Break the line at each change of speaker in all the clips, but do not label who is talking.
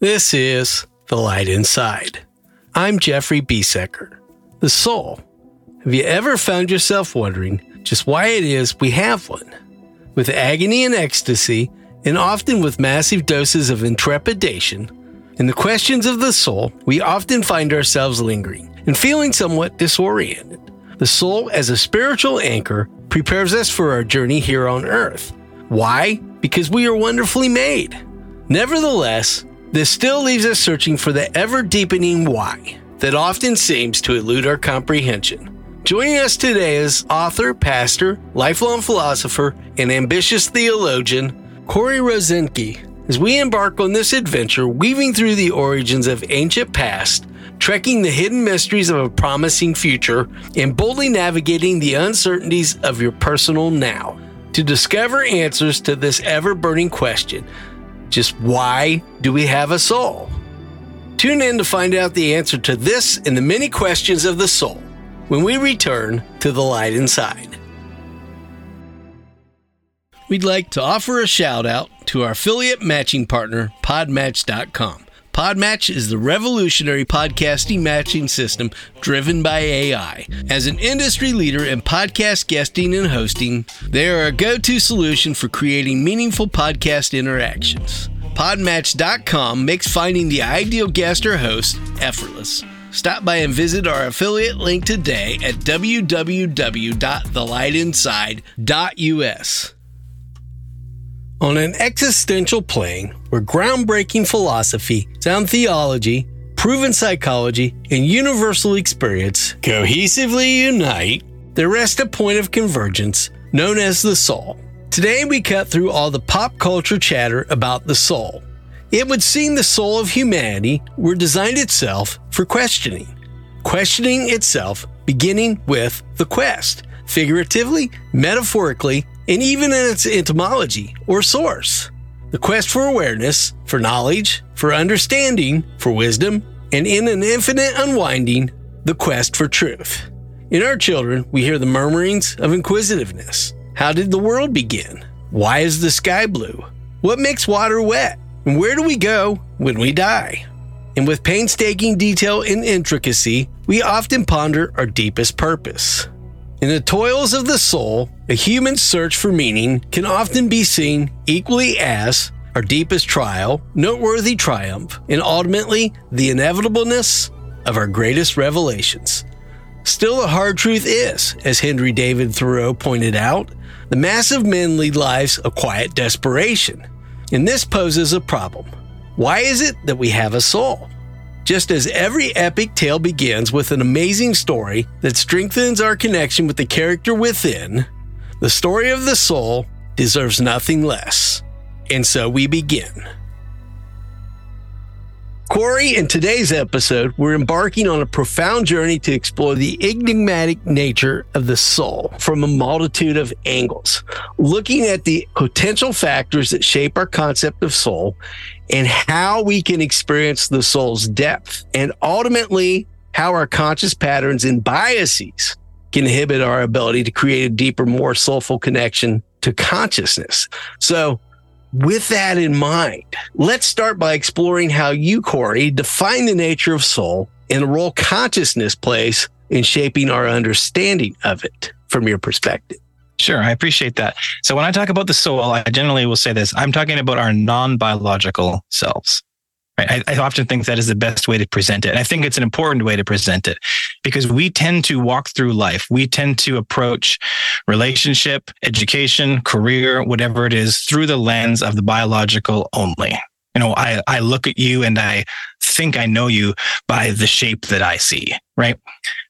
This is The Light Inside. I'm Jeffrey Besecker. The soul. Have you ever found yourself wondering just why it is we have one? With agony and ecstasy, and often with massive doses of intrepidation, in the questions of the soul, we often find ourselves lingering and feeling somewhat disoriented. The soul, as a spiritual anchor, prepares us for our journey here on earth. Why? Because we are wonderfully made. Nevertheless, this still leaves us searching for the ever deepening why that often seems to elude our comprehension. Joining us today is author, pastor, lifelong philosopher, and ambitious theologian, Corey Rosenke, as we embark on this adventure weaving through the origins of ancient past, trekking the hidden mysteries of a promising future, and boldly navigating the uncertainties of your personal now. To discover answers to this ever burning question just why do we have a soul? Tune in to find out the answer to this and the many questions of the soul when we return to the light inside. We'd like to offer a shout out to our affiliate matching partner, Podmatch.com. Podmatch is the revolutionary podcasting matching system driven by AI. As an industry leader in podcast guesting and hosting, they are a go to solution for creating meaningful podcast interactions. Podmatch.com makes finding the ideal guest or host effortless. Stop by and visit our affiliate link today at www.thelightinside.us. On an existential plane where groundbreaking philosophy, sound theology, proven psychology, and universal experience cohesively unite, there rests a point of convergence known as the soul. Today, we cut through all the pop culture chatter about the soul. It would seem the soul of humanity were designed itself for questioning. Questioning itself beginning with the quest, figuratively, metaphorically, and even in its etymology or source. The quest for awareness, for knowledge, for understanding, for wisdom, and in an infinite unwinding, the quest for truth. In our children, we hear the murmurings of inquisitiveness. How did the world begin? Why is the sky blue? What makes water wet? And where do we go when we die? And with painstaking detail and intricacy, we often ponder our deepest purpose. In the toils of the soul, a human search for meaning can often be seen equally as our deepest trial, noteworthy triumph, and ultimately the inevitableness of our greatest revelations. Still, the hard truth is, as Henry David Thoreau pointed out, the mass of men lead lives of quiet desperation. And this poses a problem. Why is it that we have a soul? Just as every epic tale begins with an amazing story that strengthens our connection with the character within, the story of the soul deserves nothing less. And so we begin. Corey, in today's episode, we're embarking on a profound journey to explore the enigmatic nature of the soul from a multitude of angles, looking at the potential factors that shape our concept of soul and how we can experience the soul's depth, and ultimately, how our conscious patterns and biases can inhibit our ability to create a deeper, more soulful connection to consciousness. So, with that in mind, let's start by exploring how you, Corey, define the nature of soul and the role consciousness plays in shaping our understanding of it from your perspective.
Sure, I appreciate that. So when I talk about the soul, I generally will say this I'm talking about our non biological selves. I, I, often think that is the best way to present it. And I think it's an important way to present it because we tend to walk through life. We tend to approach relationship, education, career, whatever it is through the lens of the biological only. You know, I, I look at you and I think I know you by the shape that I see, right?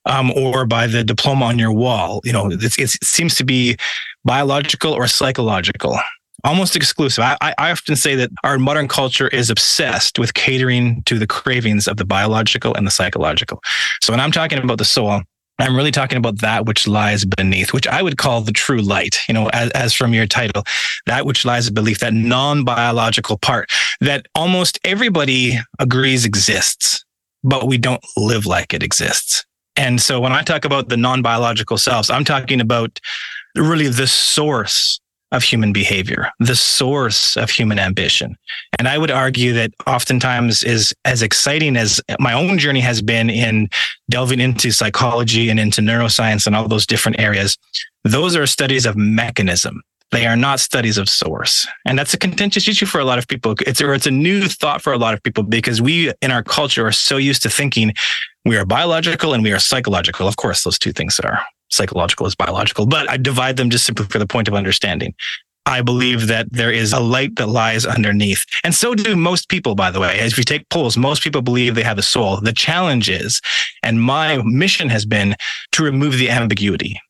Um, or by the diploma on your wall. You know, it seems to be biological or psychological almost exclusive. I, I often say that our modern culture is obsessed with catering to the cravings of the biological and the psychological. So when I'm talking about the soul, I'm really talking about that which lies beneath, which I would call the true light, you know, as, as from your title, that which lies beneath, that non biological part that almost everybody agrees exists, but we don't live like it exists. And so when I talk about the non biological selves, I'm talking about really the source of human behavior, the source of human ambition. And I would argue that oftentimes is as exciting as my own journey has been in delving into psychology and into neuroscience and all those different areas. Those are studies of mechanism. They are not studies of source. And that's a contentious issue for a lot of people. It's, or it's a new thought for a lot of people because we in our culture are so used to thinking we are biological and we are psychological. Of course, those two things are psychological is biological, but I divide them just simply for the point of understanding. I believe that there is a light that lies underneath. And so do most people, by the way. As we take polls, most people believe they have a soul. The challenge is, and my mission has been to remove the ambiguity.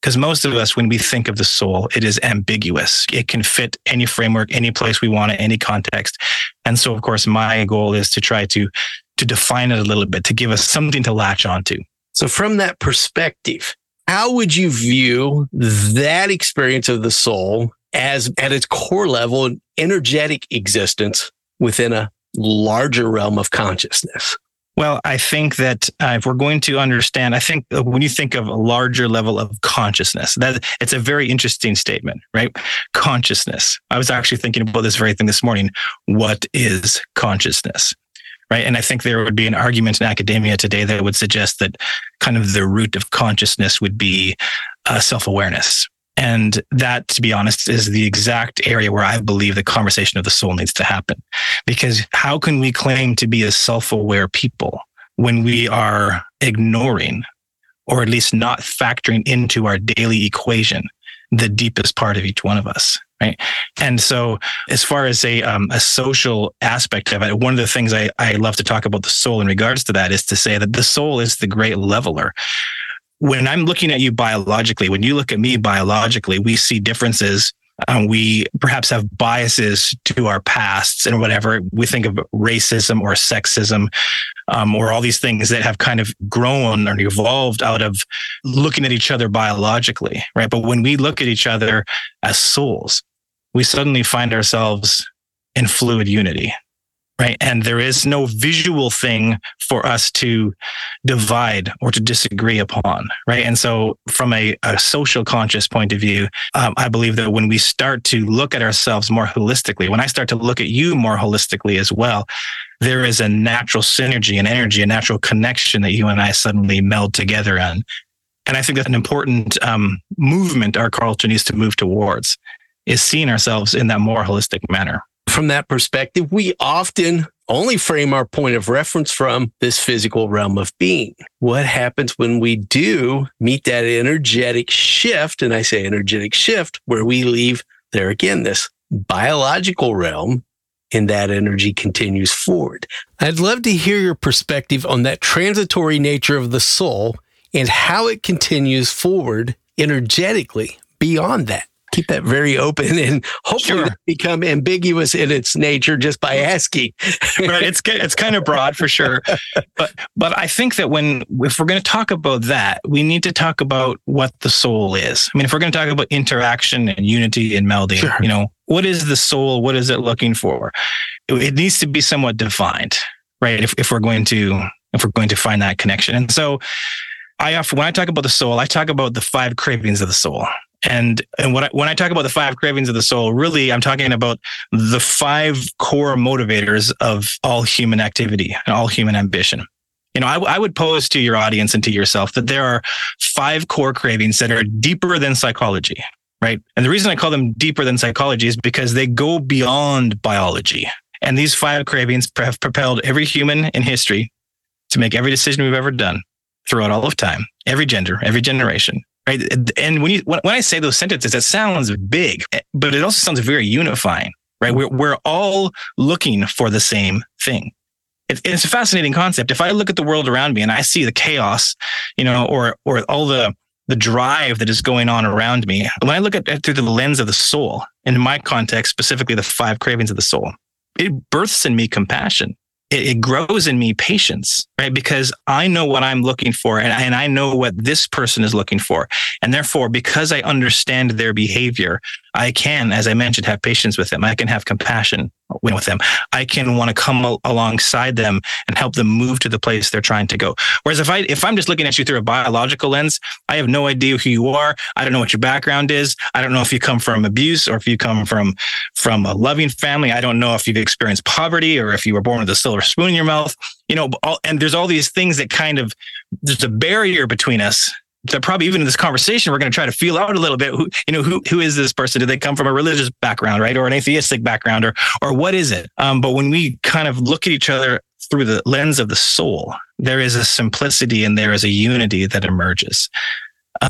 Because most of us, when we think of the soul, it is ambiguous. It can fit any framework, any place we want it, any context. And so, of course, my goal is to try to, to define it a little bit, to give us something to latch onto.
So from that perspective, how would you view that experience of the soul as at its core level, an energetic existence within a larger realm of consciousness?
Well, I think that uh, if we're going to understand, I think when you think of a larger level of consciousness, that it's a very interesting statement, right? Consciousness. I was actually thinking about this very thing this morning. What is consciousness? Right? And I think there would be an argument in academia today that would suggest that kind of the root of consciousness would be uh, self awareness. And that, to be honest, is the exact area where I believe the conversation of the soul needs to happen. Because how can we claim to be a self aware people when we are ignoring or at least not factoring into our daily equation the deepest part of each one of us? Right. And so as far as a, um, a social aspect of it, one of the things I, I love to talk about the soul in regards to that is to say that the soul is the great leveler. When I'm looking at you biologically, when you look at me biologically, we see differences um, we perhaps have biases to our pasts and whatever. We think of racism or sexism um, or all these things that have kind of grown or evolved out of looking at each other biologically, right? But when we look at each other as souls, we suddenly find ourselves in fluid unity right? And there is no visual thing for us to divide or to disagree upon, right? And so, from a, a social conscious point of view, um, I believe that when we start to look at ourselves more holistically, when I start to look at you more holistically as well, there is a natural synergy and energy, a natural connection that you and I suddenly meld together on. And I think that's an important um, movement our culture needs to move towards is seeing ourselves in that more holistic manner
from that perspective, we often only frame our point of reference from this physical realm of being. What happens when we do meet that energetic shift? And I say energetic shift where we leave there again, this biological realm and that energy continues forward. I'd love to hear your perspective on that transitory nature of the soul and how it continues forward energetically beyond that keep that very open and hopefully sure. become ambiguous in its nature just by asking.
right. It's it's kind of broad for sure. But but I think that when if we're going to talk about that, we need to talk about what the soul is. I mean, if we're going to talk about interaction and unity and melding, sure. you know, what is the soul? What is it looking for? It, it needs to be somewhat defined, right? If if we're going to if we're going to find that connection. And so I often, when I talk about the soul, I talk about the five cravings of the soul. And and when I, when I talk about the five cravings of the soul, really I'm talking about the five core motivators of all human activity and all human ambition. You know, I, I would pose to your audience and to yourself that there are five core cravings that are deeper than psychology, right? And the reason I call them deeper than psychology is because they go beyond biology. And these five cravings have propelled every human in history to make every decision we've ever done throughout all of time, every gender, every generation, right? And when you when, I say those sentences, it sounds big, but it also sounds very unifying, right? We're we're all looking for the same thing. It, it's a fascinating concept. If I look at the world around me and I see the chaos, you know, or or all the the drive that is going on around me, when I look at it through the lens of the soul, in my context, specifically the five cravings of the soul, it births in me compassion it, it, grows in me patience, right? Because I know what I'm looking for and, and I know what this person is looking for. And therefore, because I understand their behavior, I can, as I mentioned, have patience with them. I can have compassion with them. I can want to come al- alongside them and help them move to the place they're trying to go. Whereas if I if I'm just looking at you through a biological lens, I have no idea who you are. I don't know what your background is. I don't know if you come from abuse or if you come from from a loving family. I don't know if you've experienced poverty or if you were born with a silver spoon in your mouth. You know, all, and there's all these things that kind of there's a barrier between us that probably even in this conversation we're going to try to feel out a little bit who you know who who is this person? Do they come from a religious background right? Or an atheistic background or or what is it? Um, but when we kind of look at each other through the lens of the soul there is a simplicity and there is a unity that emerges.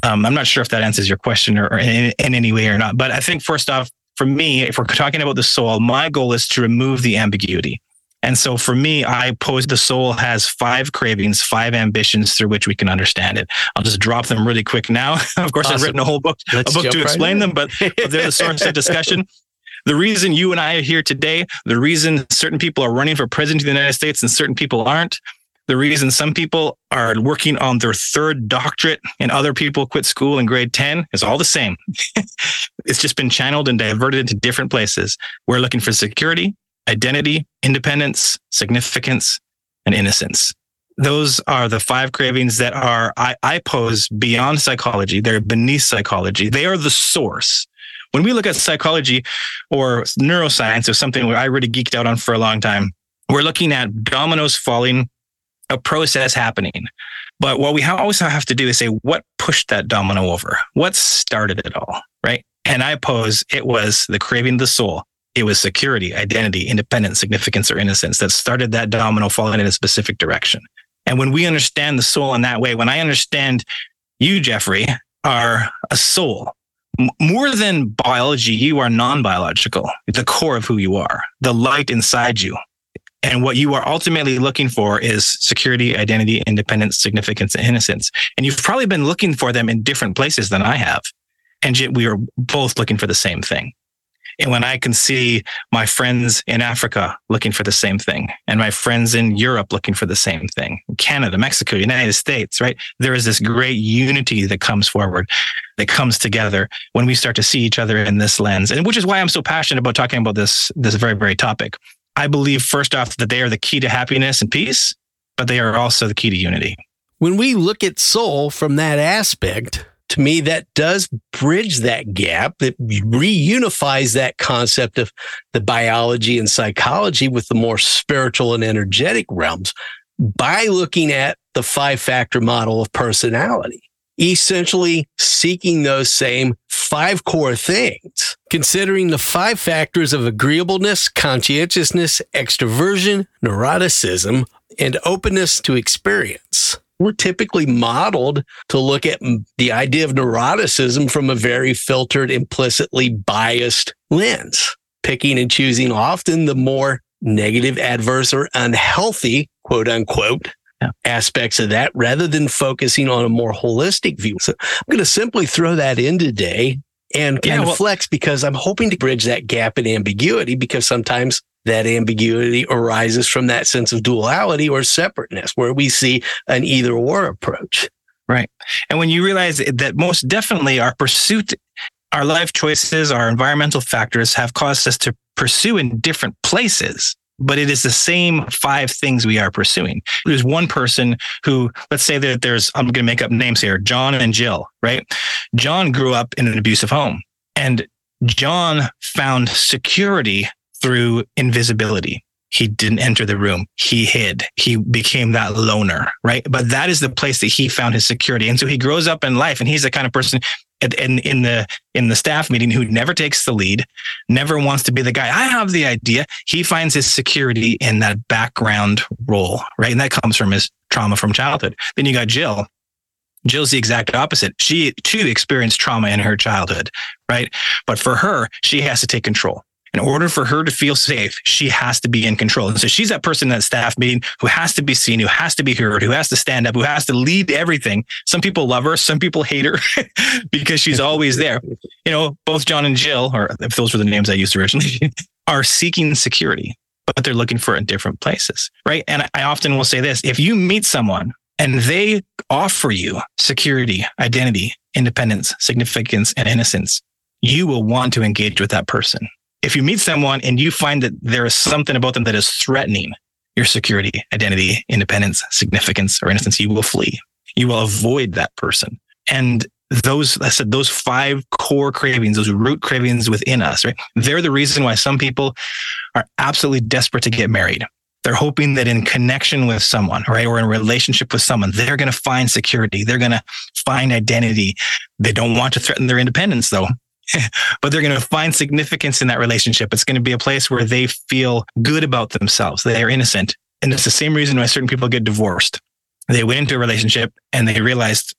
Um, i'm not sure if that answers your question or, or in, in any way or not but i think first off for me if we're talking about the soul my goal is to remove the ambiguity and so for me, I pose the soul has five cravings, five ambitions through which we can understand it. I'll just drop them really quick now. of course, awesome. I've written a whole book, Let's a book to explain right them, but, but they're the source of discussion. The reason you and I are here today, the reason certain people are running for president of the United States and certain people aren't, the reason some people are working on their third doctorate and other people quit school in grade 10 is all the same. it's just been channeled and diverted into different places. We're looking for security identity, independence, significance, and innocence. Those are the five cravings that are, I, I pose beyond psychology. They're beneath psychology. They are the source. When we look at psychology or neuroscience or something where I really geeked out on for a long time, we're looking at dominoes falling, a process happening. But what we always have to do is say, what pushed that domino over? What started it all? Right. And I pose it was the craving of the soul it was security, identity, independence, significance, or innocence that started that domino falling in a specific direction. And when we understand the soul in that way, when I understand you, Jeffrey, are a soul, more than biology, you are non biological, the core of who you are, the light inside you. And what you are ultimately looking for is security, identity, independence, significance, and innocence. And you've probably been looking for them in different places than I have. And yet we are both looking for the same thing. And when I can see my friends in Africa looking for the same thing and my friends in Europe looking for the same thing, Canada, Mexico, United States, right? There is this great unity that comes forward, that comes together when we start to see each other in this lens. And which is why I'm so passionate about talking about this, this very, very topic. I believe first off that they are the key to happiness and peace, but they are also the key to unity.
When we look at soul from that aspect, to me, that does bridge that gap, that reunifies that concept of the biology and psychology with the more spiritual and energetic realms by looking at the five factor model of personality, essentially seeking those same five core things, considering the five factors of agreeableness, conscientiousness, extroversion, neuroticism, and openness to experience we're typically modeled to look at the idea of neuroticism from a very filtered, implicitly biased lens, picking and choosing often the more negative, adverse, or unhealthy, quote unquote, yeah. aspects of that rather than focusing on a more holistic view. So I'm going to simply throw that in today and kind yeah, well, of flex because I'm hoping to bridge that gap in ambiguity because sometimes that ambiguity arises from that sense of duality or separateness where we see an either or approach.
Right. And when you realize that most definitely our pursuit, our life choices, our environmental factors have caused us to pursue in different places but it is the same five things we are pursuing. There's one person who, let's say that there's, I'm going to make up names here, John and Jill, right? John grew up in an abusive home and John found security through invisibility. He didn't enter the room. He hid. He became that loner, right? But that is the place that he found his security. And so he grows up in life and he's the kind of person in, in the, in the staff meeting who never takes the lead, never wants to be the guy. I have the idea. He finds his security in that background role, right? And that comes from his trauma from childhood. Then you got Jill. Jill's the exact opposite. She too experienced trauma in her childhood, right? But for her, she has to take control in order for her to feel safe, she has to be in control. And so she's that person in that staff meeting who has to be seen, who has to be heard, who has to stand up, who has to lead everything. Some people love her, some people hate her because she's always there. You know, both John and Jill, or if those were the names I used originally, are seeking security, but they're looking for it in different places. Right. And I often will say this if you meet someone and they offer you security, identity, independence, significance, and innocence, you will want to engage with that person if you meet someone and you find that there is something about them that is threatening your security, identity, independence, significance, or innocence, you will flee. You will avoid that person. And those, I said, those five core cravings, those root cravings within us, right? They're the reason why some people are absolutely desperate to get married. They're hoping that in connection with someone, right, or in relationship with someone, they're going to find security. They're going to find identity. They don't want to threaten their independence, though. but they're going to find significance in that relationship. It's going to be a place where they feel good about themselves. They are innocent. And it's the same reason why certain people get divorced. They went into a relationship and they realized,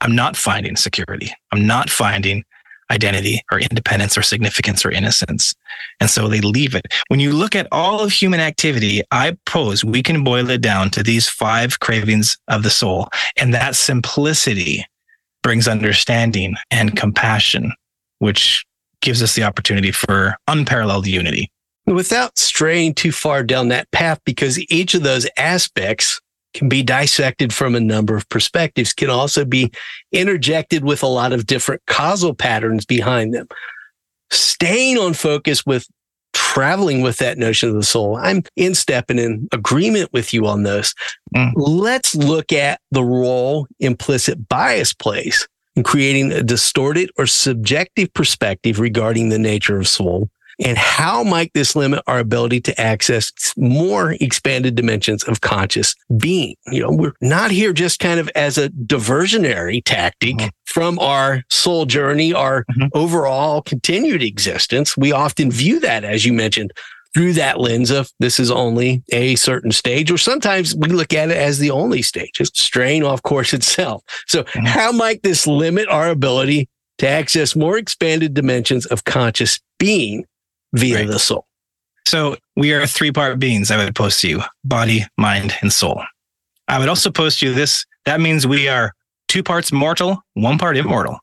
I'm not finding security. I'm not finding identity or independence or significance or innocence. And so they leave it. When you look at all of human activity, I pose we can boil it down to these five cravings of the soul. And that simplicity brings understanding and compassion which gives us the opportunity for unparalleled unity.
Without straying too far down that path, because each of those aspects can be dissected from a number of perspectives, can also be interjected with a lot of different causal patterns behind them. Staying on focus with traveling with that notion of the soul, I'm in step and in agreement with you on this. Mm. Let's look at the role implicit bias plays in creating a distorted or subjective perspective regarding the nature of soul? And how might this limit our ability to access more expanded dimensions of conscious being? You know, we're not here just kind of as a diversionary tactic mm-hmm. from our soul journey, our mm-hmm. overall continued existence. We often view that, as you mentioned, through that lens of this is only a certain stage, or sometimes we look at it as the only stage. It's straying off course itself. So mm-hmm. how might this limit our ability to access more expanded dimensions of conscious being via right. the soul?
So we are three part beings, I would post to you body, mind, and soul. I would also post to you this that means we are two parts mortal, one part immortal.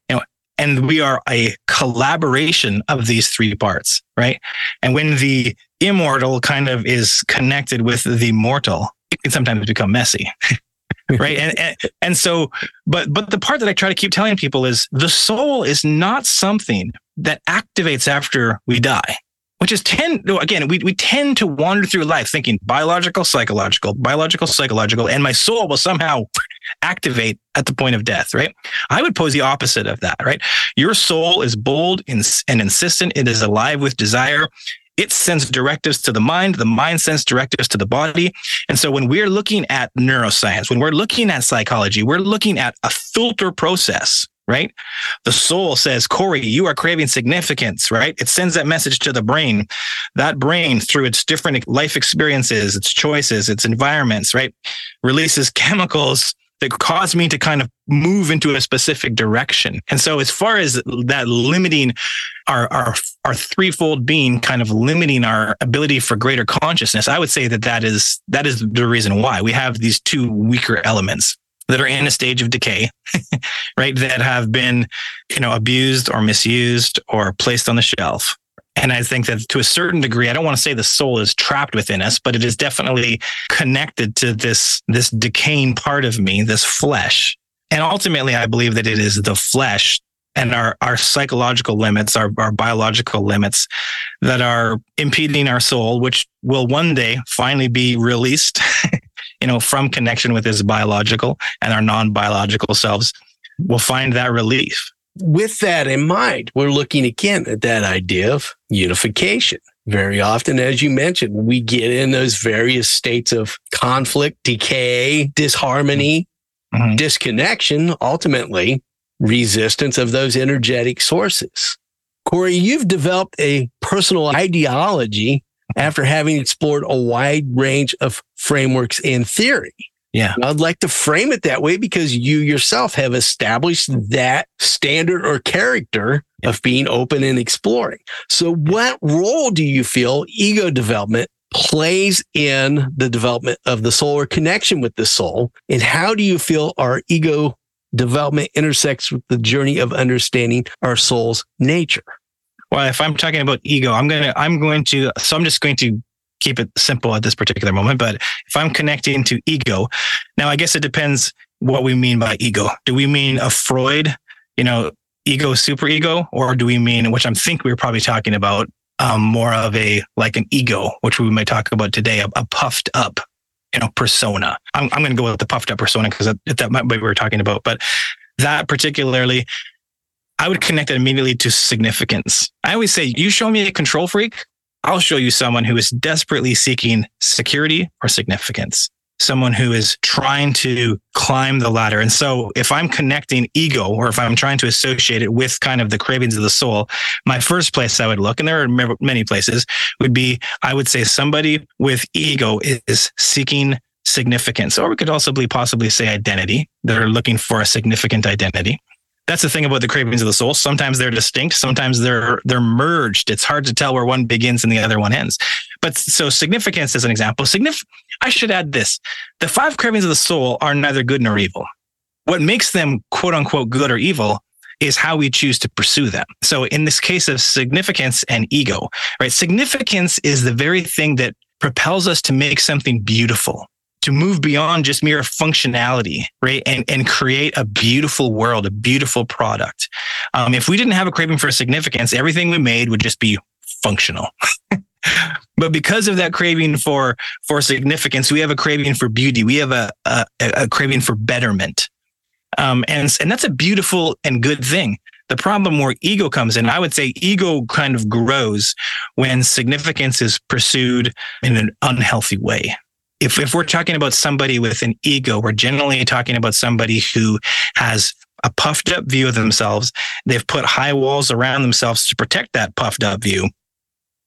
And we are a collaboration of these three parts, right? And when the immortal kind of is connected with the mortal, it can sometimes become messy. right? And, and and so but but the part that i try to keep telling people is the soul is not something that activates after we die which is tend again we, we tend to wander through life thinking biological psychological biological psychological and my soul will somehow activate at the point of death right? I would pose the opposite of that right? Your soul is bold and insistent. It is alive with desire it sends directives to the mind. The mind sends directives to the body. And so when we're looking at neuroscience, when we're looking at psychology, we're looking at a filter process right? The soul says, Corey, you are craving significance, right? It sends that message to the brain. That brain, through its different life experiences, its choices, its environments, right, releases chemicals that caused me to kind of move into a specific direction. And so as far as that limiting our, our, our threefold being kind of limiting our ability for greater consciousness, I would say that that is, that is the reason why we have these two weaker elements that are in a stage of decay, right? That have been, you know, abused or misused or placed on the shelf. And I think that to a certain degree, I don't want to say the soul is trapped within us, but it is definitely connected to this, this decaying part of me, this flesh. And ultimately, I believe that it is the flesh and our, our psychological limits, our, our biological limits that are impeding our soul, which will one day finally be released you know, from connection with his biological and our non-biological selves will find that relief.
With that in mind, we're looking again at that idea of unification. Very often, as you mentioned, we get in those various states of conflict, decay, disharmony, mm-hmm. disconnection, ultimately resistance of those energetic sources. Corey, you've developed a personal ideology after having explored a wide range of frameworks and theory.
Yeah.
I'd like to frame it that way because you yourself have established that standard or character yeah. of being open and exploring. So what role do you feel ego development plays in the development of the soul or connection with the soul? And how do you feel our ego development intersects with the journey of understanding our soul's nature?
well, if I'm talking about ego, I'm going to, I'm going to, so I'm just going to keep it simple at this particular moment. But if I'm connecting to ego, now I guess it depends what we mean by ego. Do we mean a Freud, you know, ego, super ego, or do we mean, which I think we are probably talking about, um, more of a like an ego, which we might talk about today, a, a puffed up, you know, persona. I'm, I'm going to go with the puffed up persona because that, that might be what we were talking about. But that particularly, I would connect it immediately to significance. I always say, you show me a control freak, I'll show you someone who is desperately seeking security or significance someone who is trying to climb the ladder. And so if I'm connecting ego or if I'm trying to associate it with kind of the cravings of the soul, my first place I would look, and there are many places, would be I would say somebody with ego is seeking significance, or we could also possibly say identity. They're looking for a significant identity that's the thing about the cravings of the soul. Sometimes they're distinct, sometimes they're they're merged. It's hard to tell where one begins and the other one ends. But so significance as an example. Signif- I should add this. The five cravings of the soul are neither good nor evil. What makes them quote unquote good or evil is how we choose to pursue them. So in this case of significance and ego, right? Significance is the very thing that propels us to make something beautiful to move beyond just mere functionality, right? And, and create a beautiful world, a beautiful product. Um, if we didn't have a craving for significance, everything we made would just be functional. but because of that craving for, for significance, we have a craving for beauty. We have a, a, a craving for betterment. Um, and, and that's a beautiful and good thing. The problem where ego comes in, I would say ego kind of grows when significance is pursued in an unhealthy way if, if we're talking about somebody with an ego, we're generally talking about somebody who has a puffed up view of themselves. They've put high walls around themselves to protect that puffed up view.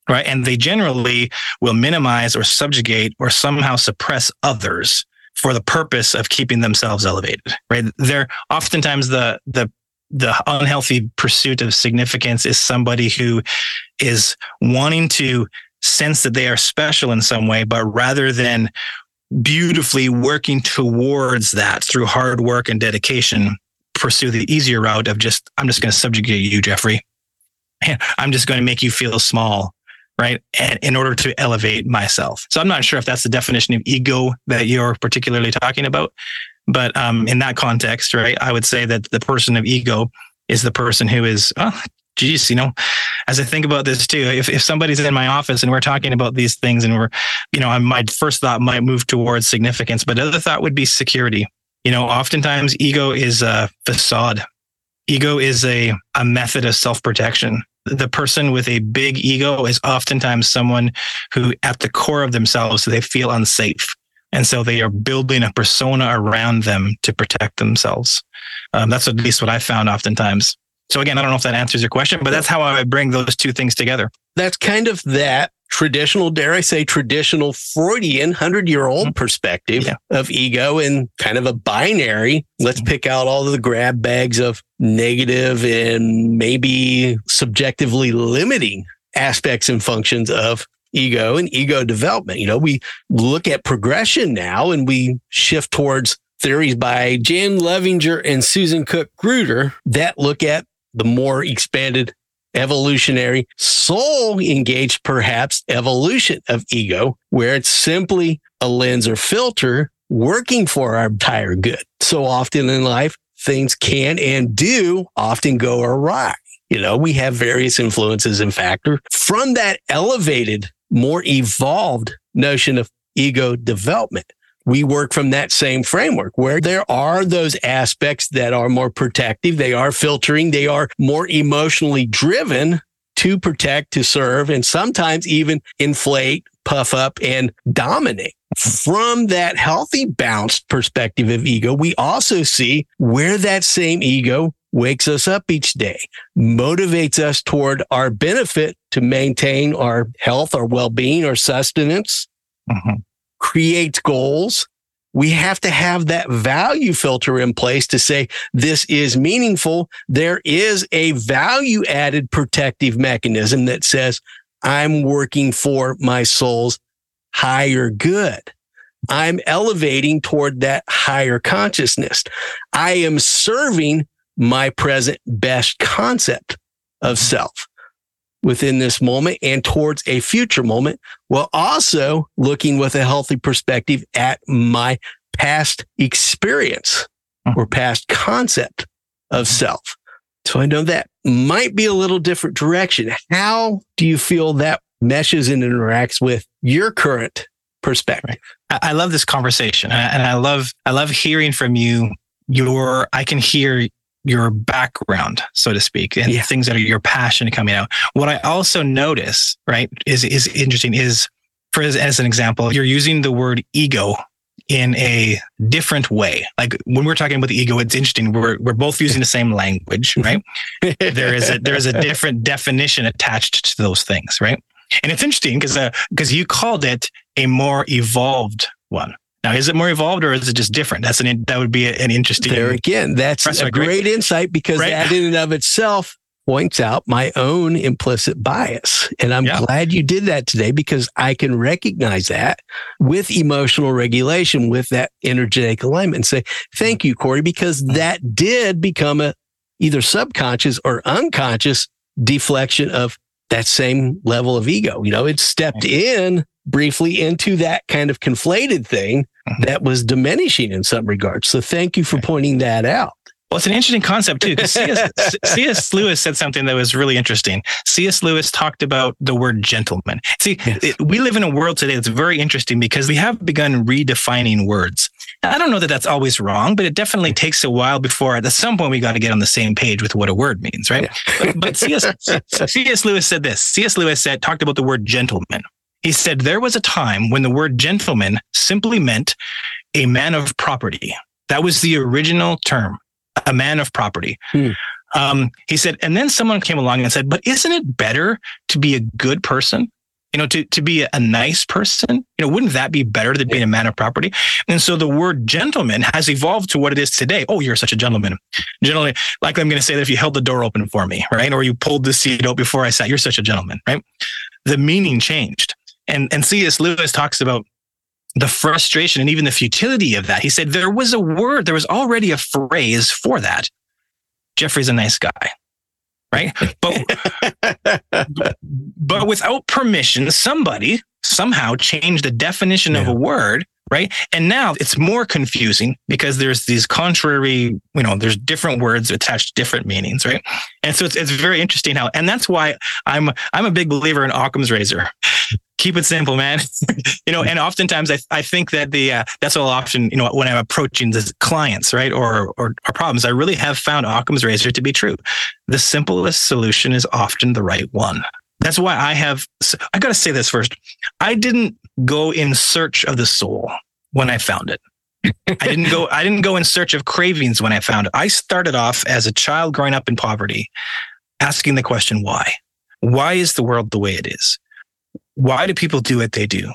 Right. And they generally will minimize or subjugate or somehow suppress others for the purpose of keeping themselves elevated. Right. They're oftentimes the, the, the unhealthy pursuit of significance is somebody who is wanting to sense that they are special in some way, but rather than beautifully working towards that through hard work and dedication, pursue the easier route of just, I'm just going to subjugate you, Jeffrey. I'm just going to make you feel small, right? And in order to elevate myself. So I'm not sure if that's the definition of ego that you're particularly talking about. But um, in that context, right, I would say that the person of ego is the person who is, oh, geez, you know, as I think about this too, if, if somebody's in my office and we're talking about these things and we're, you know, my first thought might move towards significance, but other thought would be security. You know, oftentimes ego is a facade. Ego is a, a method of self protection. The person with a big ego is oftentimes someone who at the core of themselves, they feel unsafe. And so they are building a persona around them to protect themselves. Um, that's at least what I found oftentimes. So again, I don't know if that answers your question, but that's how I bring those two things together.
That's kind of that traditional, dare I say, traditional Freudian hundred year old mm-hmm. perspective yeah. of ego and kind of a binary. Let's mm-hmm. pick out all of the grab bags of negative and maybe subjectively limiting aspects and functions of ego and ego development. You know, we look at progression now and we shift towards theories by Jan Loevinger and Susan Cook Grudem that look at the more expanded evolutionary soul engaged perhaps evolution of ego, where it's simply a lens or filter working for our entire good. So often in life, things can and do often go awry. You know, we have various influences and factors from that elevated, more evolved notion of ego development we work from that same framework where there are those aspects that are more protective. They are filtering. They are more emotionally driven to protect, to serve, and sometimes even inflate, puff up and dominate. From that healthy, balanced perspective of ego, we also see where that same ego wakes us up each day, motivates us toward our benefit to maintain our health, our well-being, our sustenance, mm-hmm creates goals, we have to have that value filter in place to say this is meaningful. There is a value added protective mechanism that says I'm working for my soul's higher good. I'm elevating toward that higher consciousness. I am serving my present best concept of self within this moment and towards a future moment while also looking with a healthy perspective at my past experience hmm. or past concept of hmm. self. So I know that might be a little different direction. How do you feel that meshes and interacts with your current perspective?
I love this conversation and I love, I love hearing from you. Your, I can hear your background, so to speak, and yeah. things that are your passion coming out. What I also notice, right, is, is interesting is for as, as an example, you're using the word ego in a different way. Like when we're talking about the ego, it's interesting. We're we're both using the same language, right? there is a there is a different definition attached to those things, right? And it's interesting because because uh, you called it a more evolved one. Now, is it more evolved or is it just different? That's an that would be an interesting.
There again, that's a great insight because right? that in and of itself points out my own implicit bias. And I'm yeah. glad you did that today because I can recognize that with emotional regulation, with that energetic alignment and say, thank you, Corey, because that did become a either subconscious or unconscious deflection of that same level of ego. You know, it stepped in briefly into that kind of conflated thing mm-hmm. that was diminishing in some regards. So thank you for pointing that out.
Well, it's an interesting concept too, because C.S. Lewis said something that was really interesting. C.S. Lewis talked about the word gentleman. See, yes. it, we live in a world today that's very interesting because we have begun redefining words. I don't know that that's always wrong, but it definitely takes a while before at some point we got to get on the same page with what a word means, right? Yeah. but, but C.S. C.S. Lewis said this. C.S. Lewis said, talked about the word gentleman. He said, there was a time when the word gentleman simply meant a man of property. That was the original term a man of property. Hmm. Um, he said, and then someone came along and said, but isn't it better to be a good person? You know, to, to be a nice person, you know, wouldn't that be better than being a man of property? And so the word gentleman has evolved to what it is today. Oh, you're such a gentleman. Generally, like I'm going to say that if you held the door open for me, right? Or you pulled the seat out before I sat, you're such a gentleman, right? The meaning changed. And, and C.S. Lewis talks about the frustration and even the futility of that. He said there was a word, there was already a phrase for that. Jeffrey's a nice guy. Right. But, but without permission, somebody somehow changed the definition yeah. of a word right? And now it's more confusing because there's these contrary, you know, there's different words attached to different meanings, right? And so it's it's very interesting how, and that's why I'm I'm a big believer in Occam's razor. Keep it simple, man. you know, and oftentimes I, I think that the uh, that's all often you know when I'm approaching the clients, right, or, or or problems, I really have found Occam's razor to be true. The simplest solution is often the right one. That's why I have, I got to say this first. I didn't go in search of the soul when I found it. I didn't go, I didn't go in search of cravings when I found it. I started off as a child growing up in poverty, asking the question, why? Why is the world the way it is? Why do people do what they do?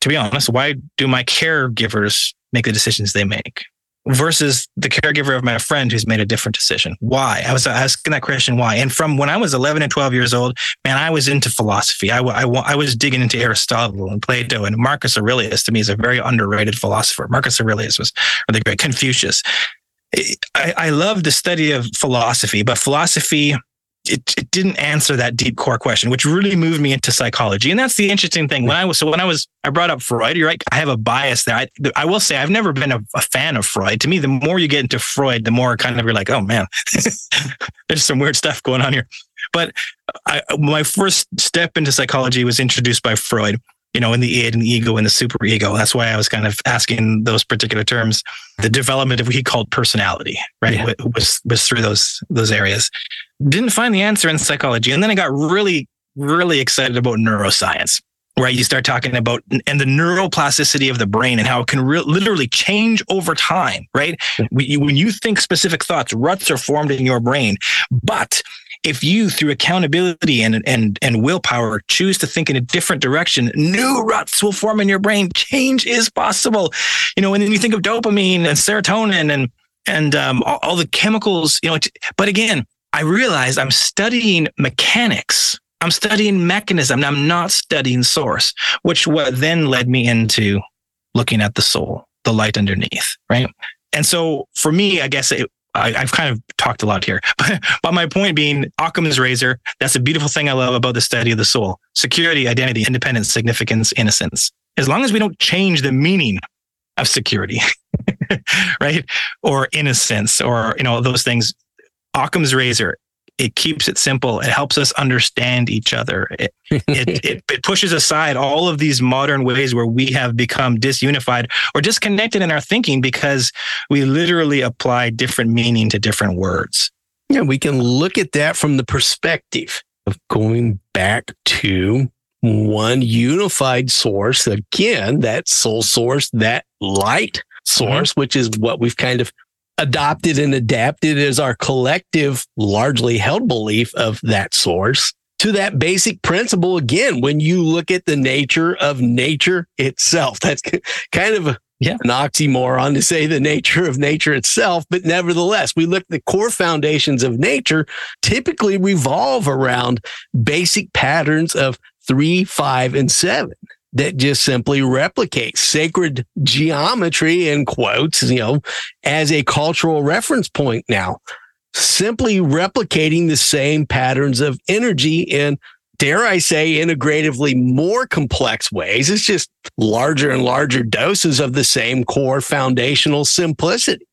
To be honest, why do my caregivers make the decisions they make? Versus the caregiver of my friend who's made a different decision. Why? I was asking that question, why? And from when I was 11 and 12 years old, man, I was into philosophy. I, I, I was digging into Aristotle and Plato and Marcus Aurelius to me is a very underrated philosopher. Marcus Aurelius was really great. Confucius. I, I love the study of philosophy, but philosophy it, it didn't answer that deep core question, which really moved me into psychology. And that's the interesting thing. When I was, so when I was, I brought up Freud, you're right. I have a bias there. I, I will say I've never been a, a, fan of Freud. To me, the more you get into Freud, the more kind of you're like, oh man, there's some weird stuff going on here. But I, my first step into psychology was introduced by Freud you know, in the id and the ego and the super ego. That's why I was kind of asking those particular terms. The development of what he called personality, right, yeah. was was through those those areas. Didn't find the answer in psychology, and then I got really really excited about neuroscience. Right, you start talking about and the neuroplasticity of the brain and how it can re- literally change over time. Right, when you think specific thoughts, ruts are formed in your brain, but if you through accountability and and and willpower choose to think in a different direction new ruts will form in your brain change is possible you know and then you think of dopamine and serotonin and and um, all, all the chemicals you know but again i realized i'm studying mechanics i'm studying mechanism i'm not studying source which what then led me into looking at the soul the light underneath right and so for me i guess it, I, have kind of talked a lot here, but, but my point being Occam's razor. That's a beautiful thing I love about the study of the soul: security, identity, independence, significance, innocence. As long as we don't change the meaning of security, right, or innocence, or you know those things, Occam's razor it keeps it simple. It helps us understand each other. It, it, it, it, pushes aside all of these modern ways where we have become disunified or disconnected in our thinking because we literally apply different meaning to different words.
Yeah, we can look at that from the perspective of going back to one unified source. Again, that soul source, that light source, mm-hmm. which is what we've kind of adopted and adapted as our collective, largely held belief of that source to that basic principle. Again, when you look at the nature of nature itself, that's kind of a, yeah. an oxymoron to say the nature of nature itself. But nevertheless, we look at the core foundations of nature typically revolve around basic patterns of three, five, and seven that just simply replicate sacred geometry in quotes, you know, as a cultural reference point now, simply replicating the same patterns of energy in, dare I say, integratively more complex ways. It's just larger and larger doses of the same core foundational simplicity.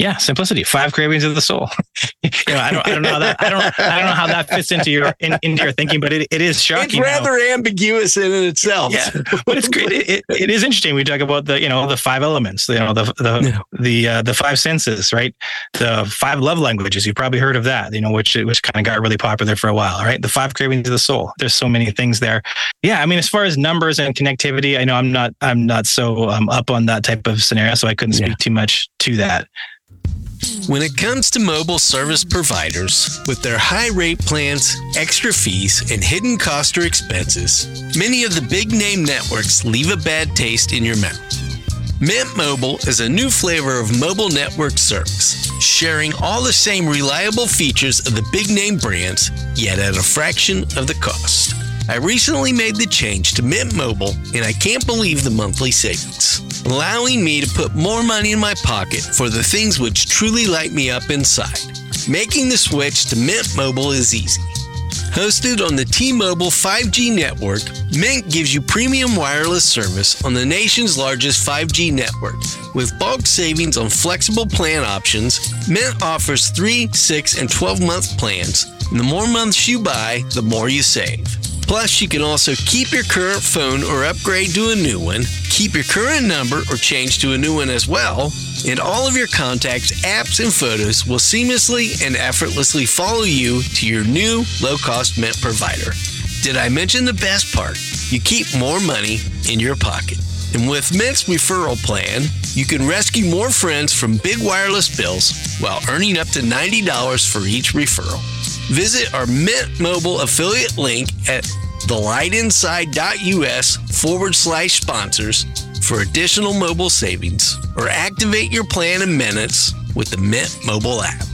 Yeah, simplicity. Five cravings of the soul. you know, I don't, I don't know how that, I don't, I don't know how that fits into your in, into your thinking, but it, it is shocking.
It's rather how, ambiguous in itself.
Yeah, but it's great. It, it, it is interesting. We talk about the, you know, the five elements. You know, the the the uh, the five senses, right? The five love languages. You've probably heard of that. You know, which which kind of got really popular for a while, right? The five cravings of the soul. There's so many things there. Yeah, I mean, as far as numbers and connectivity, I know I'm not I'm not so um, up on that type of scenario, so I couldn't speak yeah. too much to that.
When it comes to mobile service providers, with their high rate plans, extra fees, and hidden cost or expenses, many of the big name networks leave a bad taste in your mouth. Mint Mobile is a new flavor of mobile network service, sharing all the same reliable features of the big name brands, yet at a fraction of the cost. I recently made the change to Mint Mobile, and I can't believe the monthly savings allowing me to put more money in my pocket for the things which truly light me up inside. Making the switch to Mint Mobile is easy. Hosted on the T Mobile 5G network, Mint gives you premium wireless service on the nation's largest 5G network. With bulk savings on flexible plan options, Mint offers 3, 6, and 12 month plans. And the more months you buy, the more you save. Plus, you can also keep your current phone or upgrade to a new one, keep your current number or change to a new one as well, and all of your contacts, apps, and photos will seamlessly and effortlessly follow you to your new low cost Mint provider. Did I mention the best part? You keep more money in your pocket. And with Mint's referral plan, you can rescue more friends from big wireless bills while earning up to $90 for each referral. Visit our Mint Mobile affiliate link at thelightinside.us forward slash sponsors for additional mobile savings or activate your plan in minutes with the Mint mobile app.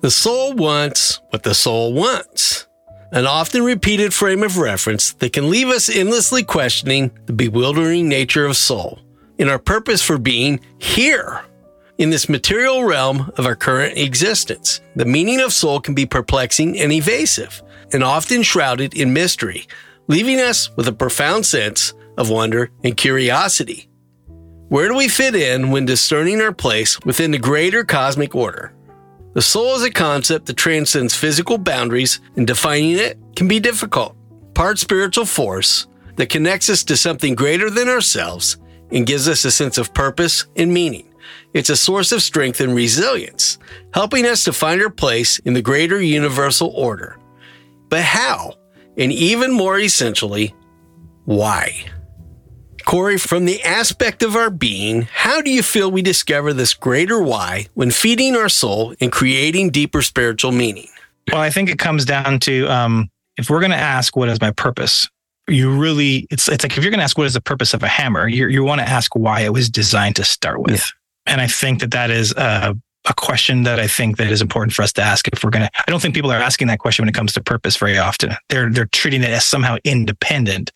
The soul wants what the soul wants. An often repeated frame of reference that can leave us endlessly questioning the bewildering nature of soul in our purpose for being here in this material realm of our current existence. The meaning of soul can be perplexing and evasive, and often shrouded in mystery, leaving us with a profound sense of wonder and curiosity. Where do we fit in when discerning our place within the greater cosmic order? The soul is a concept that transcends physical boundaries, and defining it can be difficult. Part spiritual force that connects us to something greater than ourselves and gives us a sense of purpose and meaning. It's a source of strength and resilience, helping us to find our place in the greater universal order. But how? And even more essentially, why? Corey, from the aspect of our being, how do you feel we discover this greater why when feeding our soul and creating deeper spiritual meaning?
Well, I think it comes down to um, if we're going to ask, what is my purpose? You really it's it's like if you're going to ask what is the purpose of a hammer, you you want to ask why it was designed to start with. Yeah. And I think that that is a, a question that I think that is important for us to ask if we're going to. I don't think people are asking that question when it comes to purpose very often. They're they're treating it as somehow independent.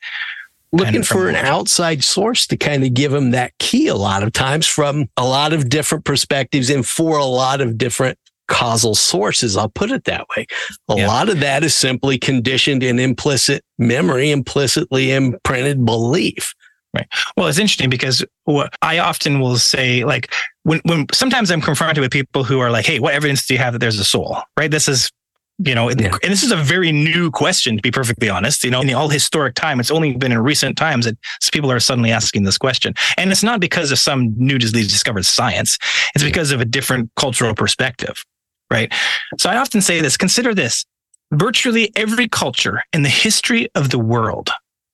Looking for an outside source to kind of give them that key a lot of times from a lot of different perspectives and for a lot of different causal sources. I'll put it that way. A yeah. lot of that is simply conditioned in implicit memory, implicitly imprinted belief.
Right. Well, it's interesting because what I often will say, like when, when sometimes I'm confronted with people who are like, Hey, what evidence do you have that there's a soul? Right. This is, you know, yeah. and this is a very new question to be perfectly honest. You know, in the all historic time, it's only been in recent times that people are suddenly asking this question. And it's not because of some newly discovered science. It's because of a different cultural perspective. Right. So I often say this, consider this. Virtually every culture in the history of the world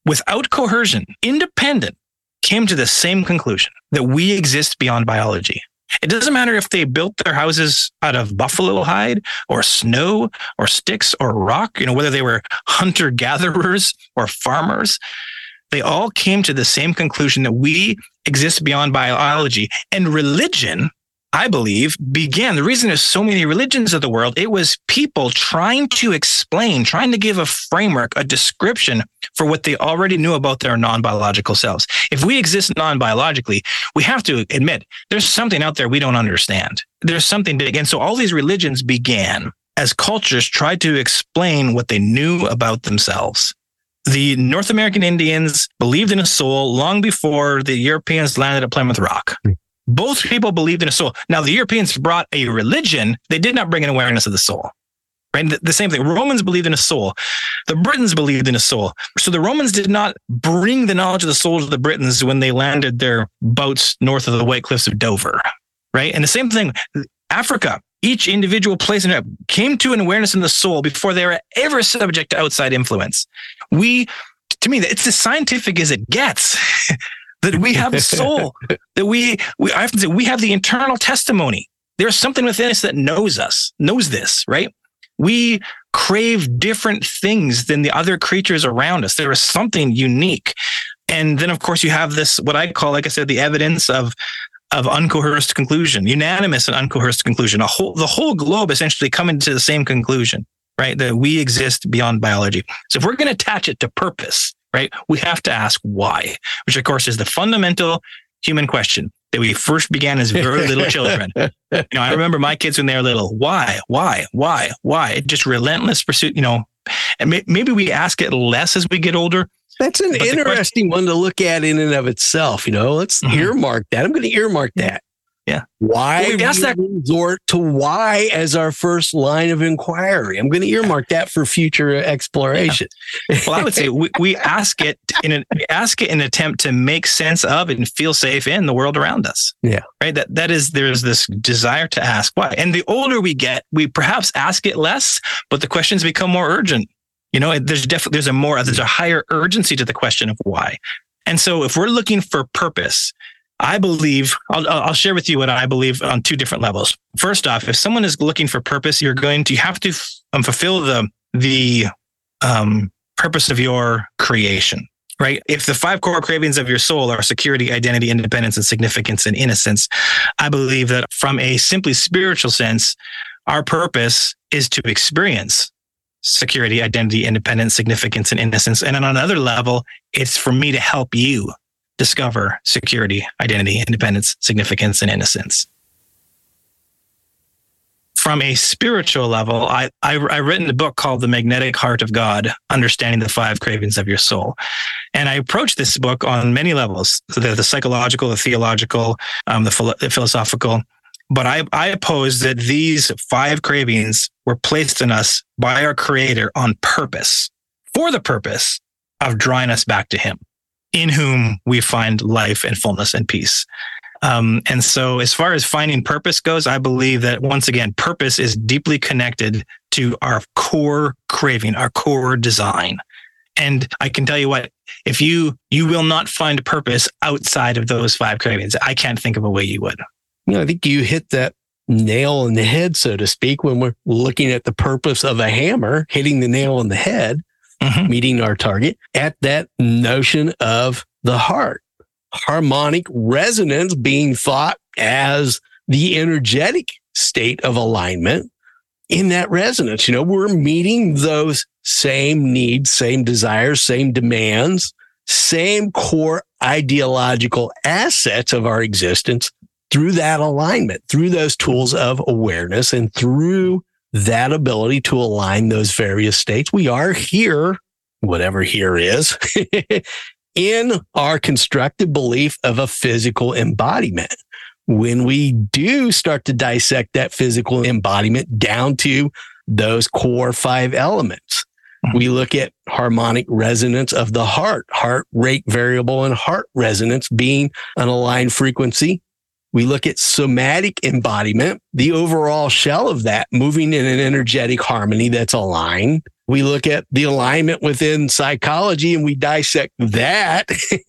without coercion, independent, came to the same conclusion that we exist beyond biology. It doesn't matter if they built their houses out of buffalo hide or snow or sticks or rock, you know, whether they were hunter gatherers or farmers, they all came to the same conclusion that we exist beyond biology and religion I believe, began. The reason there's so many religions of the world, it was people trying to explain, trying to give a framework, a description for what they already knew about their non-biological selves. If we exist non-biologically, we have to admit there's something out there we don't understand. There's something big. And so all these religions began as cultures tried to explain what they knew about themselves. The North American Indians believed in a soul long before the Europeans landed at Plymouth Rock. Both people believed in a soul. Now, the Europeans brought a religion. They did not bring an awareness of the soul. Right. The, the same thing. Romans believed in a soul. The Britons believed in a soul. So the Romans did not bring the knowledge of the soul to the Britons when they landed their boats north of the White Cliffs of Dover. Right. And the same thing, Africa, each individual place in it came to an awareness in the soul before they were ever subject to outside influence. We, to me, it's as scientific as it gets. that we have a soul, that we, we, I have to say we have the internal testimony. There's something within us that knows us, knows this, right? We crave different things than the other creatures around us. There is something unique. And then, of course, you have this, what I call, like I said, the evidence of, of uncoerced conclusion, unanimous and uncoerced conclusion. A whole, the whole globe essentially coming to the same conclusion, right? That we exist beyond biology. So if we're going to attach it to purpose, right? We have to ask why, which of course is the fundamental human question that we first began as very little children. You know, I remember my kids when they were little. Why? Why? Why? Why? Just relentless pursuit. You know, and may, maybe we ask it less as we get older.
That's an interesting question, one to look at in and of itself. You know, let's mm-hmm. earmark that. I'm going to earmark that.
Yeah.
Why well, we that resort to why as our first line of inquiry? I'm going to earmark that for future exploration.
Yeah. Well, I would say we, we ask it in an ask it in an attempt to make sense of and feel safe in the world around us.
Yeah.
Right. That that is there's this desire to ask why. And the older we get, we perhaps ask it less, but the questions become more urgent. You know, there's definitely there's a more there's a higher urgency to the question of why. And so if we're looking for purpose, I believe I'll, I'll share with you what I believe on two different levels. First off, if someone is looking for purpose, you're going to have to um, fulfill the the um, purpose of your creation. Right. If the five core cravings of your soul are security, identity, independence, and significance and innocence, I believe that from a simply spiritual sense, our purpose is to experience security, identity, independence, significance, and innocence. And on another level, it's for me to help you discover security, identity, independence, significance, and innocence. From a spiritual level, I, I, I written a book called The Magnetic Heart of God, Understanding the Five Cravings of Your Soul. And I approached this book on many levels, the, the psychological, the theological, um, the, philo- the philosophical. But I, I oppose that these five cravings were placed in us by our creator on purpose, for the purpose of drawing us back to him in whom we find life and fullness and peace. Um, and so, as far as finding purpose goes, I believe that once again, purpose is deeply connected to our core craving, our core design. And I can tell you what, if you, you will not find purpose outside of those five cravings. I can't think of a way you would.
You know, I think you hit that nail in the head, so to speak, when we're looking at the purpose of a hammer hitting the nail on the head mm-hmm. meeting our target at that notion of the heart. Harmonic resonance being thought as the energetic state of alignment in that resonance. You know, we're meeting those same needs, same desires, same demands, same core ideological assets of our existence through that alignment, through those tools of awareness and through that ability to align those various states. We are here, whatever here is, in our constructive belief of a physical embodiment. When we do start to dissect that physical embodiment down to those core five elements, mm-hmm. we look at harmonic resonance of the heart, heart rate variable and heart resonance being an aligned frequency. We look at somatic embodiment, the overall shell of that moving in an energetic harmony that's aligned. We look at the alignment within psychology and we dissect that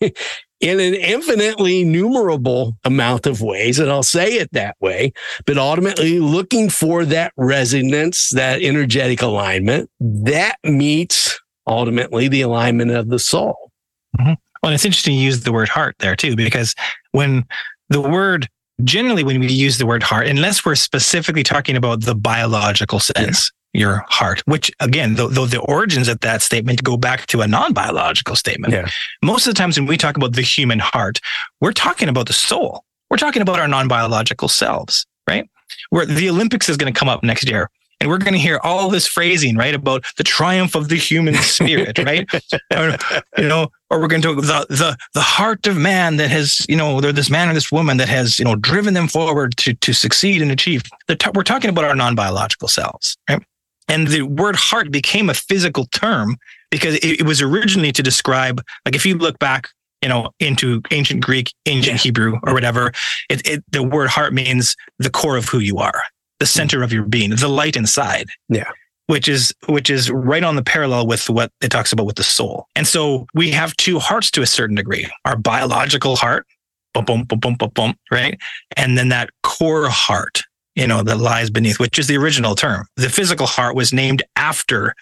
in an infinitely numerable amount of ways. And I'll say it that way, but ultimately looking for that resonance, that energetic alignment that meets ultimately the alignment of the soul.
Mm-hmm. Well, it's interesting you use the word heart there too, because when the word generally when we use the word heart, unless we're specifically talking about the biological sense, yeah. your heart, which again, though, though, the origins of that statement go back to a non-biological statement. Yeah. Most of the times when we talk about the human heart, we're talking about the soul. We're talking about our non-biological selves, right? Where the Olympics is going to come up next year and we're going to hear all this phrasing, right, about the triumph of the human spirit, right? you know, or we're going to the the the heart of man that has, you know, this man or this woman that has, you know, driven them forward to to succeed and achieve. T- we're talking about our non biological selves, right? And the word heart became a physical term because it, it was originally to describe, like, if you look back you know, into ancient Greek, ancient yeah. Hebrew, or whatever. It, it, the word heart means the core of who you are the hmm. center of your being, the light inside.
Yeah.
Which is which is right on the parallel with what it talks about with the soul. And so we have two hearts to a certain degree. Our biological heart, boom, boom, boom, boom, boom, boom, right? And then that core heart, you know, that lies beneath, which is the original term. The physical heart was named after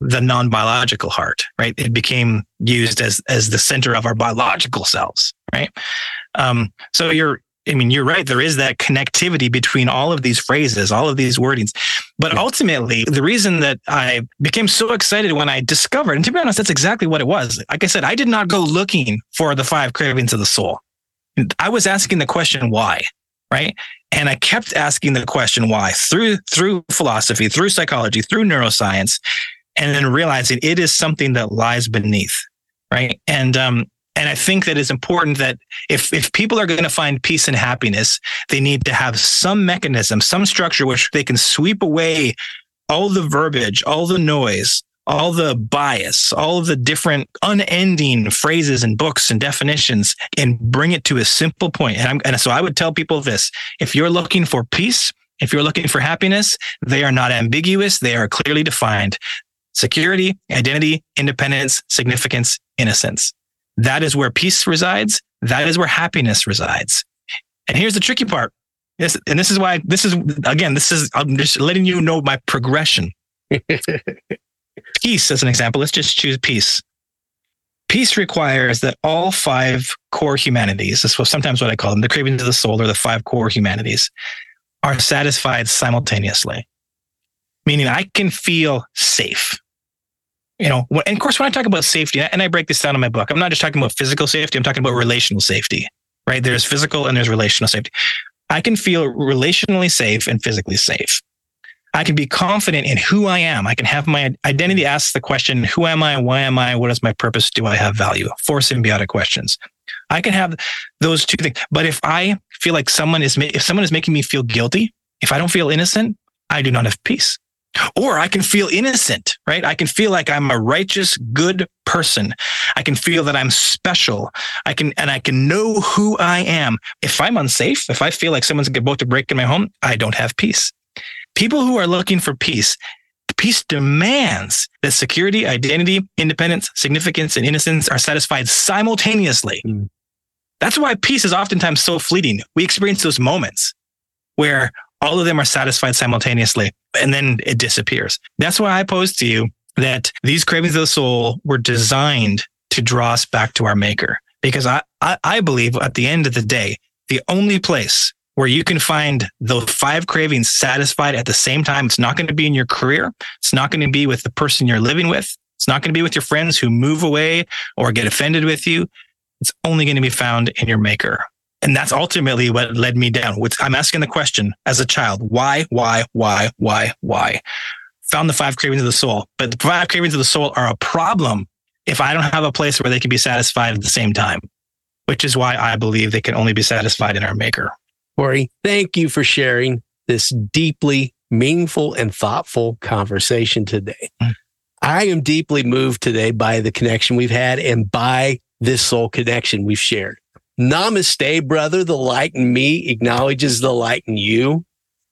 the non-biological heart, right? It became used as as the center of our biological selves, right? Um, so you're I mean, you're right. There is that connectivity between all of these phrases, all of these wordings. But yeah. ultimately, the reason that I became so excited when I discovered, and to be honest, that's exactly what it was. Like I said, I did not go looking for the five cravings of the soul. I was asking the question, why? Right. And I kept asking the question why through through philosophy, through psychology, through neuroscience, and then realizing it is something that lies beneath. Right. And um, and I think that it's important that if, if people are going to find peace and happiness, they need to have some mechanism, some structure which they can sweep away all the verbiage, all the noise, all the bias, all of the different unending phrases and books and definitions and bring it to a simple point. And, and so I would tell people this, if you're looking for peace, if you're looking for happiness, they are not ambiguous. They are clearly defined. Security, identity, independence, significance, innocence. That is where peace resides. That is where happiness resides. And here's the tricky part. This, and this is why this is again, this is I'm just letting you know my progression. peace, as an example, let's just choose peace. Peace requires that all five core humanities, this was sometimes what I call them, the cravings of the soul or the five core humanities, are satisfied simultaneously. Meaning I can feel safe you know, and of course, when I talk about safety, and I break this down in my book, I'm not just talking about physical safety, I'm talking about relational safety, right? There's physical and there's relational safety. I can feel relationally safe and physically safe. I can be confident in who I am. I can have my identity ask the question, who am I? Why am I? What is my purpose? Do I have value? Four symbiotic questions. I can have those two things. But if I feel like someone is, if someone is making me feel guilty, if I don't feel innocent, I do not have peace. Or I can feel innocent, right? I can feel like I'm a righteous, good person. I can feel that I'm special. I can, and I can know who I am. If I'm unsafe, if I feel like someone's about to break in my home, I don't have peace. People who are looking for peace, peace demands that security, identity, independence, significance, and innocence are satisfied simultaneously. Mm. That's why peace is oftentimes so fleeting. We experience those moments where all of them are satisfied simultaneously and then it disappears. That's why I pose to you that these cravings of the soul were designed to draw us back to our maker. Because I, I, I believe at the end of the day, the only place where you can find those five cravings satisfied at the same time, it's not going to be in your career. It's not going to be with the person you're living with. It's not going to be with your friends who move away or get offended with you. It's only going to be found in your maker. And that's ultimately what led me down. I'm asking the question as a child, why, why, why, why, why? Found the five cravings of the soul, but the five cravings of the soul are a problem if I don't have a place where they can be satisfied at the same time, which is why I believe they can only be satisfied in our maker.
Corey, thank you for sharing this deeply meaningful and thoughtful conversation today. Mm. I am deeply moved today by the connection we've had and by this soul connection we've shared. Namaste, brother. The light in me acknowledges the light in you.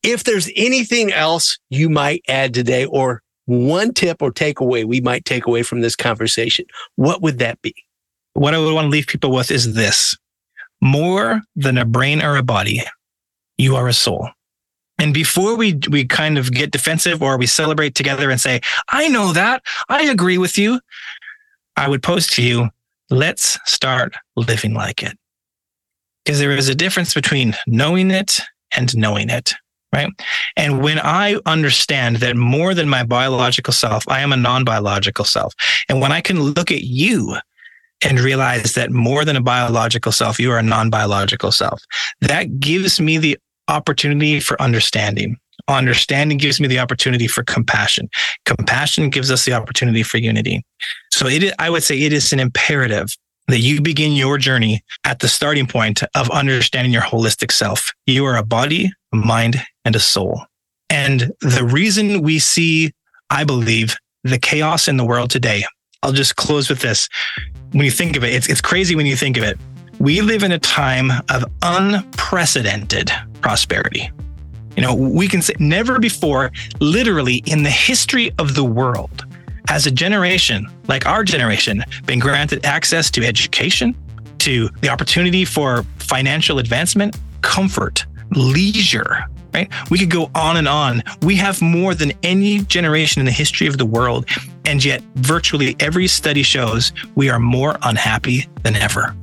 If there's anything else you might add today or one tip or takeaway we might take away from this conversation, what would that be?
What I would want to leave people with is this more than a brain or a body, you are a soul. And before we, we kind of get defensive or we celebrate together and say, I know that, I agree with you, I would pose to you, let's start living like it. Because there is a difference between knowing it and knowing it right? And when I understand that more than my biological self, I am a non biological self. And when I can look at you and realize that more than a biological self, you are a non biological self, that gives me the opportunity for understanding. Understanding gives me the opportunity for compassion. Compassion gives us the opportunity for unity. So it, I would say it is an imperative that you begin your journey at the starting point of understanding your holistic self. You are a body, a mind, and a soul. And the reason we see, I believe, the chaos in the world today, I'll just close with this. When you think of it, it's, it's crazy when you think of it. We live in a time of unprecedented prosperity. You know, we can say never before, literally in the history of the world, has a generation like our generation been granted access to education, to the opportunity for financial advancement, comfort, leisure, right? We could go on and on. We have more than any generation in the history of the world. And yet, virtually every study shows we are more unhappy than ever.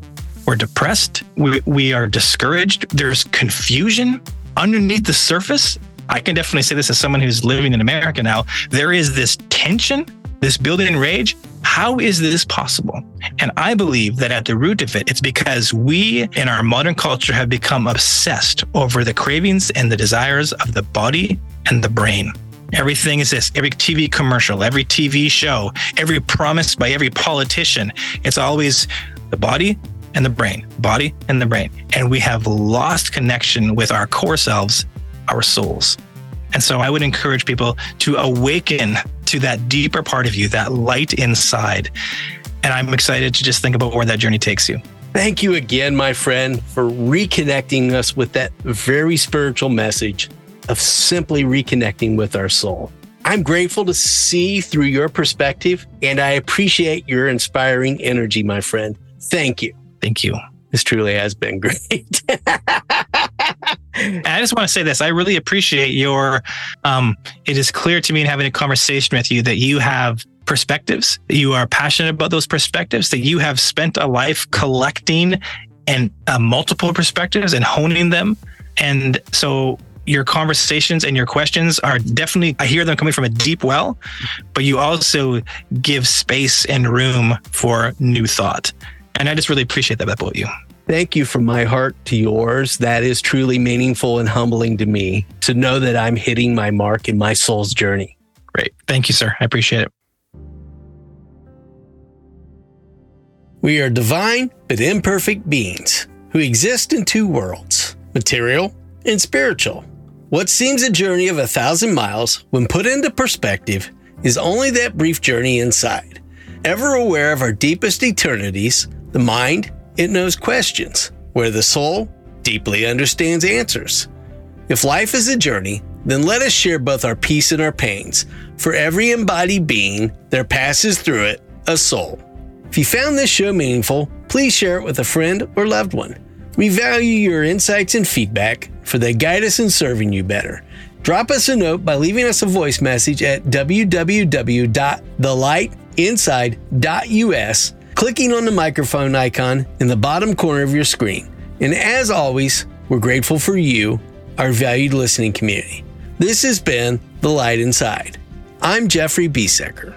We're depressed. We, we are discouraged. There's confusion underneath the surface. I can definitely say this as someone who's living in America now. There is this tension this built-in rage, how is this possible? And I believe that at the root of it, it's because we in our modern culture have become obsessed over the cravings and the desires of the body and the brain. Everything is this every TV commercial, every TV show, every promise by every politician. It's always the body and the brain, body and the brain. And we have lost connection with our core selves, our souls. And so I would encourage people to awaken to that deeper part of you, that light inside. And I'm excited to just think about where that journey takes you.
Thank you again, my friend, for reconnecting us with that very spiritual message of simply reconnecting with our soul. I'm grateful to see through your perspective, and I appreciate your inspiring energy, my friend. Thank you.
Thank you.
This truly has been great.
I just want to say this. I really appreciate your. Um, it is clear to me in having a conversation with you that you have perspectives. You are passionate about those perspectives. That you have spent a life collecting and uh, multiple perspectives and honing them. And so your conversations and your questions are definitely, I hear them coming from a deep well, but you also give space and room for new thought. And I just really appreciate that about you.
Thank you from my heart to yours. That is truly meaningful and humbling to me to know that I'm hitting my mark in my soul's journey.
Great. Thank you, sir. I appreciate it.
We are divine but imperfect beings who exist in two worlds material and spiritual. What seems a journey of a thousand miles, when put into perspective, is only that brief journey inside. Ever aware of our deepest eternities, the mind, it knows questions, where the soul deeply understands answers. If life is a journey, then let us share both our peace and our pains. For every embodied being, there passes through it a soul. If you found this show meaningful, please share it with a friend or loved one. We value your insights and feedback, for they guide us in serving you better. Drop us a note by leaving us a voice message at www.thelightinside.us clicking on the microphone icon in the bottom corner of your screen. And as always, we're grateful for you, our valued listening community. This has been The Light Inside. I'm Jeffrey Besecker.